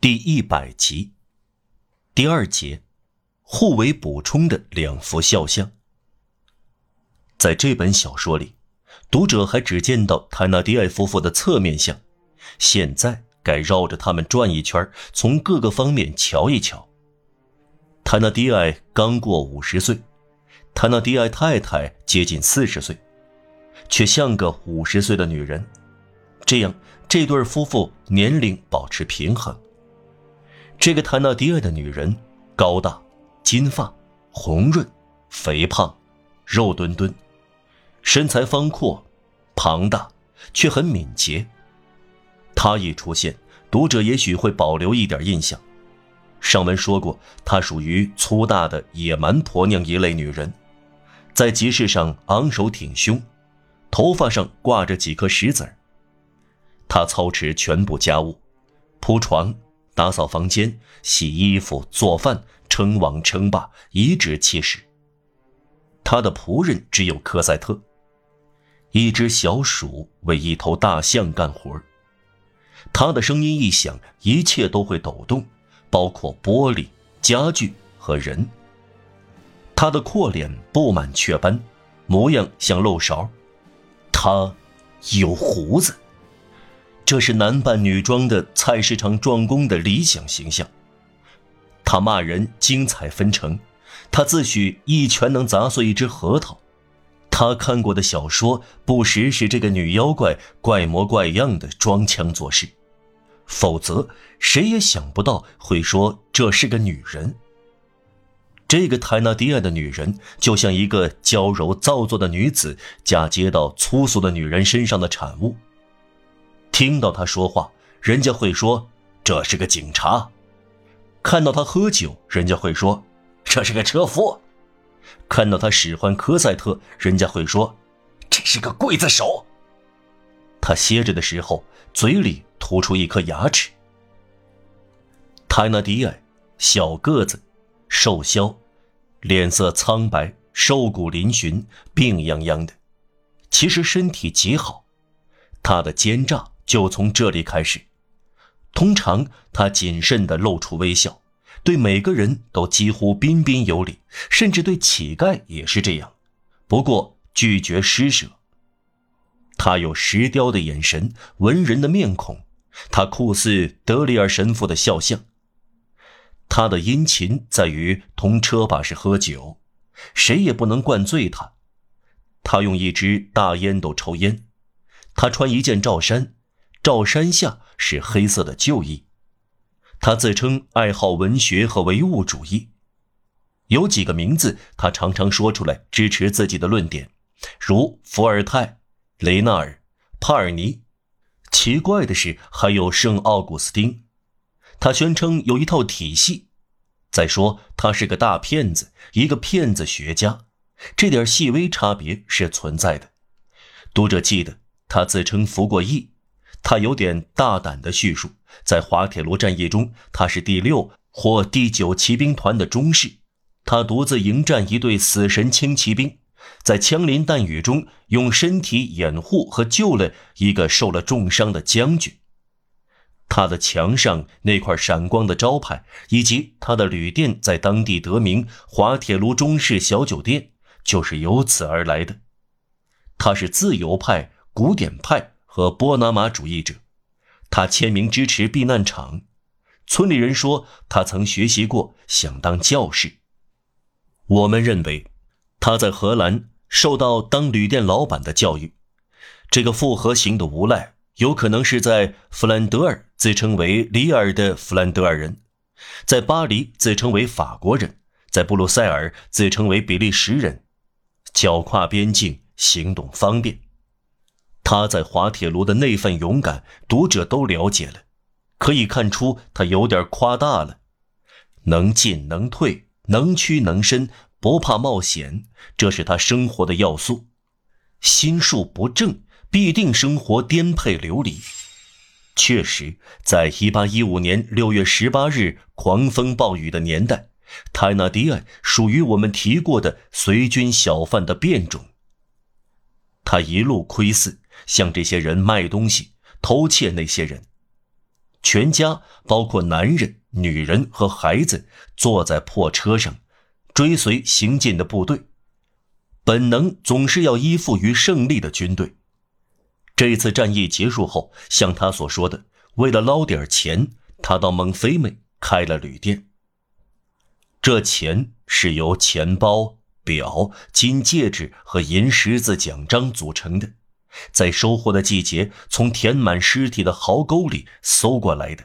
第一百集，第二节，互为补充的两幅肖像。在这本小说里，读者还只见到泰纳迪埃夫妇的侧面像，现在该绕着他们转一圈，从各个方面瞧一瞧。泰纳迪埃刚过五十岁，泰纳迪埃太太接近四十岁，却像个五十岁的女人，这样这对夫妇年龄保持平衡。这个坦纳迪埃的女人，高大，金发，红润，肥胖，肉墩墩，身材方阔，庞大，却很敏捷。她一出现，读者也许会保留一点印象。上文说过，她属于粗大的野蛮婆娘一类女人，在集市上昂首挺胸，头发上挂着几颗石子儿。她操持全部家务，铺床。打扫房间、洗衣服、做饭，称王称霸，颐指气使。他的仆人只有科赛特，一只小鼠为一头大象干活。他的声音一响，一切都会抖动，包括玻璃、家具和人。他的阔脸布满雀斑，模样像漏勺。他有胡子。这是男扮女装的菜市场壮工的理想形象。他骂人精彩纷呈，他自诩一拳能砸碎一只核桃。他看过的小说不时使这个女妖怪怪模怪样的装腔作势，否则谁也想不到会说这是个女人。这个泰纳迪亚的女人就像一个娇柔造作的女子嫁接到粗俗的女人身上的产物。听到他说话，人家会说这是个警察；看到他喝酒，人家会说这是个车夫；看到他使唤科赛特，人家会说这是个刽子手。他歇着的时候，嘴里吐出一颗牙齿。泰纳迪埃，小个子，瘦削，脸色苍白，瘦骨嶙峋，病殃殃的，其实身体极好。他的奸诈。就从这里开始。通常他谨慎地露出微笑，对每个人都几乎彬彬有礼，甚至对乞丐也是这样。不过拒绝施舍。他有石雕的眼神，文人的面孔，他酷似德里尔神父的肖像。他的殷勤在于同车把式喝酒，谁也不能灌醉他。他用一支大烟斗抽烟，他穿一件罩衫。赵山下是黑色的旧衣，他自称爱好文学和唯物主义，有几个名字他常常说出来支持自己的论点，如伏尔泰、雷纳尔、帕尔尼。奇怪的是，还有圣奥古斯丁。他宣称有一套体系。再说，他是个大骗子，一个骗子学家。这点细微差别是存在的。读者记得，他自称服过役。他有点大胆的叙述，在滑铁卢战役中，他是第六或第九骑兵团的中士，他独自迎战一队死神轻骑兵，在枪林弹雨中用身体掩护和救了一个受了重伤的将军。他的墙上那块闪光的招牌，以及他的旅店在当地得名“滑铁卢中式小酒店”，就是由此而来的。他是自由派、古典派。和波拿马主义者，他签名支持避难场。村里人说他曾学习过，想当教士。我们认为他在荷兰受到当旅店老板的教育。这个复合型的无赖有可能是在弗兰德尔自称为里尔的弗兰德尔人，在巴黎自称为法国人，在布鲁塞尔自称为比利时人，脚跨边境，行动方便。他在滑铁卢的那份勇敢，读者都了解了。可以看出，他有点夸大了。能进能退，能屈能伸，不怕冒险，这是他生活的要素。心术不正，必定生活颠沛流离。确实，在1815年6月18日狂风暴雨的年代，泰纳迪埃属于我们提过的随军小贩的变种。他一路窥伺。向这些人卖东西，偷窃那些人。全家包括男人、女人和孩子坐在破车上，追随行进的部队。本能总是要依附于胜利的军队。这次战役结束后，像他所说的，为了捞点钱，他到蒙菲美开了旅店。这钱是由钱包、表、金戒指和银十字奖章组成的，在收获的季节从填满尸体的壕沟里搜过来的，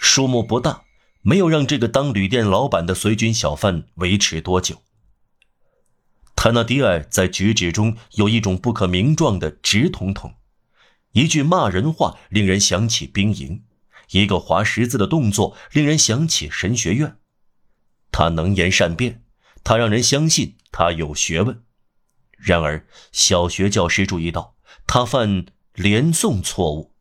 数目不大，没有让这个当旅店老板的随军小贩维持多久。坦纳迪尔在举止中有一种不可名状的直统统，一句骂人话令人想起兵营，一个划十字的动作令人想起神学院。他能言善辩，他让人相信他有学问。然而，小学教师注意到他犯连诵错误。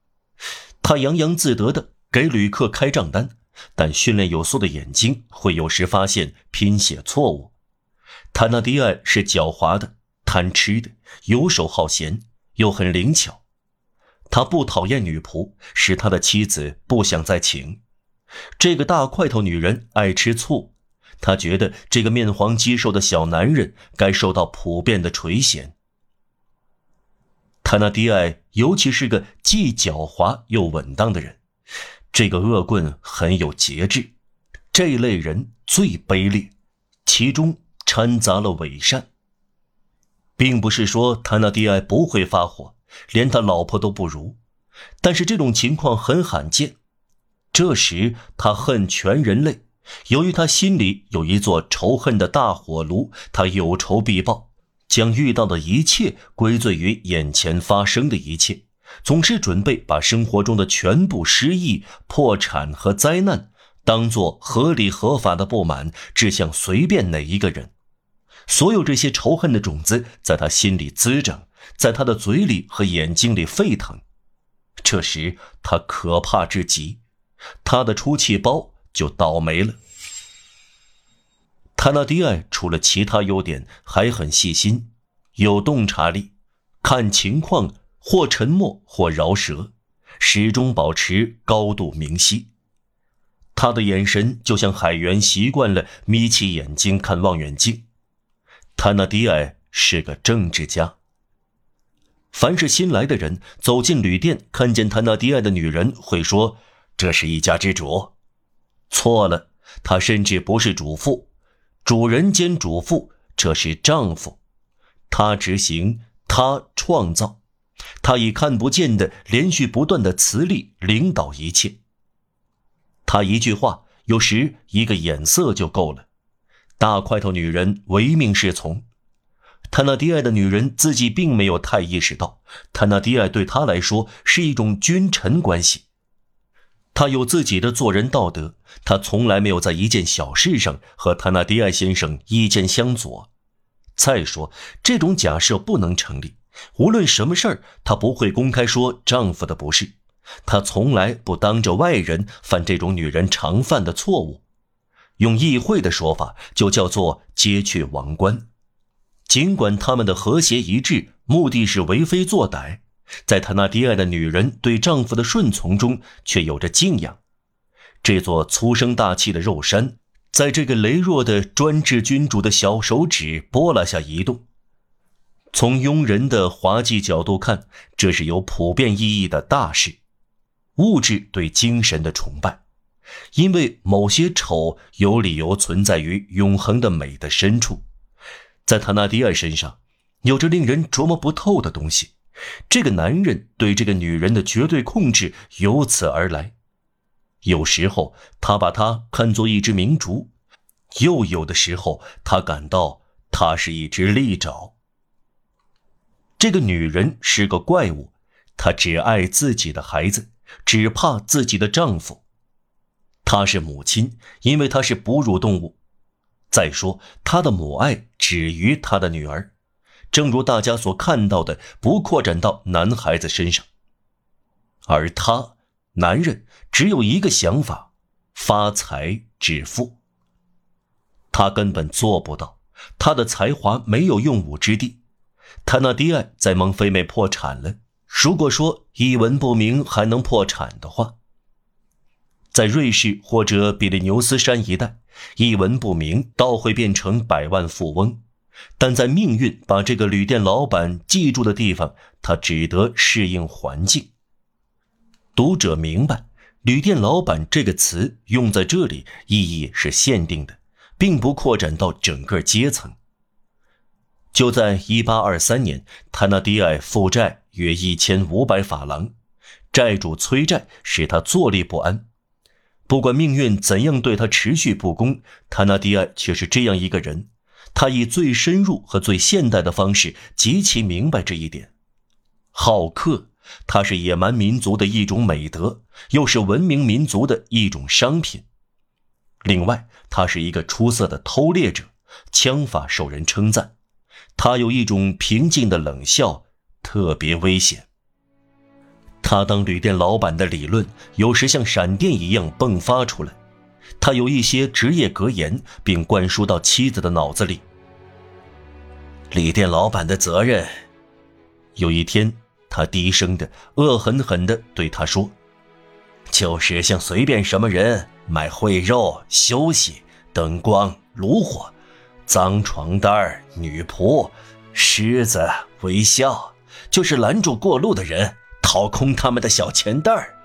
他洋洋自得地给旅客开账单，但训练有素的眼睛会有时发现拼写错误。坦纳迪埃是狡猾的、贪吃的、游手好闲，又很灵巧。他不讨厌女仆，使他的妻子不想再请。这个大块头女人爱吃醋，他觉得这个面黄肌瘦的小男人该受到普遍的垂涎。塔纳迪埃尤其是个既狡猾又稳当的人，这个恶棍很有节制。这类人最卑劣，其中。掺杂了伪善，并不是说塔纳迪埃不会发火，连他老婆都不如，但是这种情况很罕见。这时他恨全人类，由于他心里有一座仇恨的大火炉，他有仇必报，将遇到的一切归罪于眼前发生的一切，总是准备把生活中的全部失意、破产和灾难当做合理合法的不满，指向随便哪一个人。所有这些仇恨的种子在他心里滋长，在他的嘴里和眼睛里沸腾。这时他可怕至极，他的出气包就倒霉了。塔纳迪埃除了其他优点，还很细心，有洞察力，看情况或沉默或饶舌，始终保持高度明晰。他的眼神就像海员习惯了眯起眼睛看望远镜。塔纳迪埃是个政治家。凡是新来的人走进旅店，看见塔纳迪埃的女人，会说：“这是一家之主。”错了，她甚至不是主妇，主人兼主妇，这是丈夫。他执行，他创造，他以看不见的连续不断的磁力领导一切。他一句话，有时一个眼色就够了。大块头女人唯命是从，他那低矮的女人自己并没有太意识到，他那低矮对他来说是一种君臣关系。他有自己的做人道德，他从来没有在一件小事上和塔纳迪埃先生意见相左。再说，这种假设不能成立。无论什么事儿，她不会公开说丈夫的不是，她从来不当着外人犯这种女人常犯的错误。用议会的说法，就叫做揭去王冠。尽管他们的和谐一致，目的是为非作歹，在塔纳迪埃的女人对丈夫的顺从中，却有着敬仰。这座粗声大气的肉山，在这个羸弱的专制君主的小手指拨拉下移动。从庸人的滑稽角度看，这是有普遍意义的大事，物质对精神的崇拜。因为某些丑有理由存在于永恒的美的深处，在塔纳迪尔身上，有着令人琢磨不透的东西。这个男人对这个女人的绝对控制由此而来。有时候他把她看作一只明烛，又有的时候他感到她是一只利爪。这个女人是个怪物，她只爱自己的孩子，只怕自己的丈夫。她是母亲，因为她是哺乳动物。再说，她的母爱止于她的女儿，正如大家所看到的，不扩展到男孩子身上。而他，男人只有一个想法：发财致富。他根本做不到，他的才华没有用武之地。他那迪埃在蒙菲美破产了。如果说一文不名还能破产的话。在瑞士或者比利牛斯山一带，一文不名倒会变成百万富翁。但在命运把这个旅店老板记住的地方，他只得适应环境。读者明白，“旅店老板”这个词用在这里意义是限定的，并不扩展到整个阶层。就在1823年，塔纳迪埃负债约1500法郎，债主催债使他坐立不安。不管命运怎样对他持续不公，塔纳迪埃却是这样一个人。他以最深入和最现代的方式极其明白这一点。好客，它是野蛮民族的一种美德，又是文明民族的一种商品。另外，他是一个出色的偷猎者，枪法受人称赞。他有一种平静的冷笑，特别危险。他当旅店老板的理论，有时像闪电一样迸发出来。他有一些职业格言，并灌输到妻子的脑子里。旅店老板的责任。有一天，他低声的、恶狠狠地对他说：“就是像随便什么人买烩肉、休息、灯光、炉火、脏床单、女仆、狮子、微笑，就是拦住过路的人，掏空他们的小钱袋儿，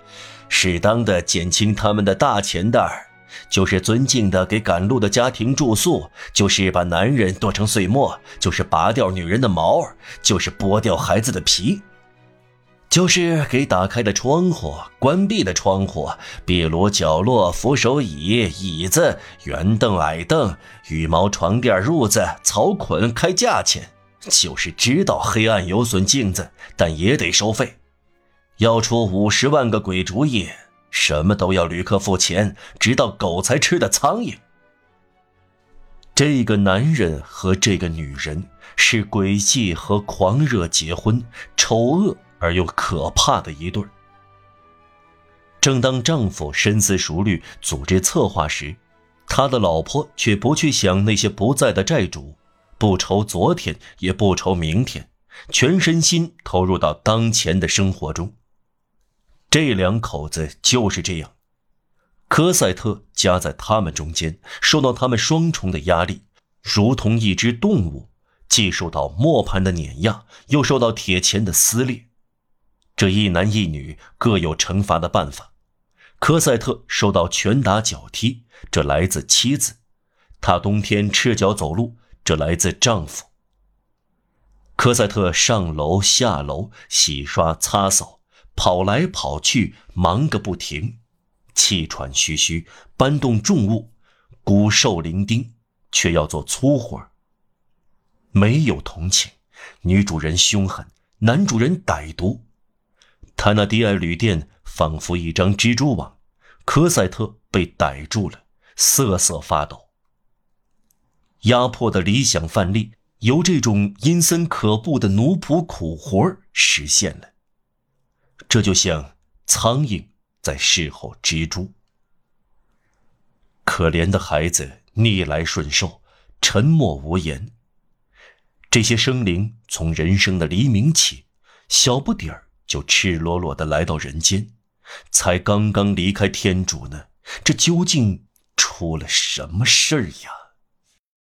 适当的减轻他们的大钱袋儿。”就是尊敬的给赶路的家庭住宿，就是把男人剁成碎末，就是拔掉女人的毛，就是剥掉孩子的皮，就是给打开的窗户、关闭的窗户、壁炉角落、扶手椅、椅子、圆凳、矮凳、羽毛床垫、褥子、草捆开价钱，就是知道黑暗有损镜子，但也得收费，要出五十万个鬼主意。什么都要旅客付钱，直到狗才吃的苍蝇。这个男人和这个女人是诡计和狂热结婚，丑恶而又可怕的一对正当丈夫深思熟虑组织策划时，他的老婆却不去想那些不在的债主，不愁昨天，也不愁明天，全身心投入到当前的生活中。这两口子就是这样，科赛特夹在他们中间，受到他们双重的压力，如同一只动物，既受到磨盘的碾压，又受到铁钳的撕裂。这一男一女各有惩罚的办法。科赛特受到拳打脚踢，这来自妻子；他冬天赤脚走路，这来自丈夫。科赛特上楼下楼，洗刷擦扫。跑来跑去，忙个不停，气喘吁吁，搬动重物，骨瘦伶仃，却要做粗活没有同情，女主人凶狠，男主人歹毒。他那迪埃旅店仿佛一张蜘蛛网，科赛特被逮住了，瑟瑟发抖。压迫的理想范例，由这种阴森可怖的奴仆苦活实现了。这就像苍蝇在侍候蜘蛛。可怜的孩子逆来顺受，沉默无言。这些生灵从人生的黎明起，小不点儿就赤裸裸的来到人间，才刚刚离开天主呢。这究竟出了什么事儿呀？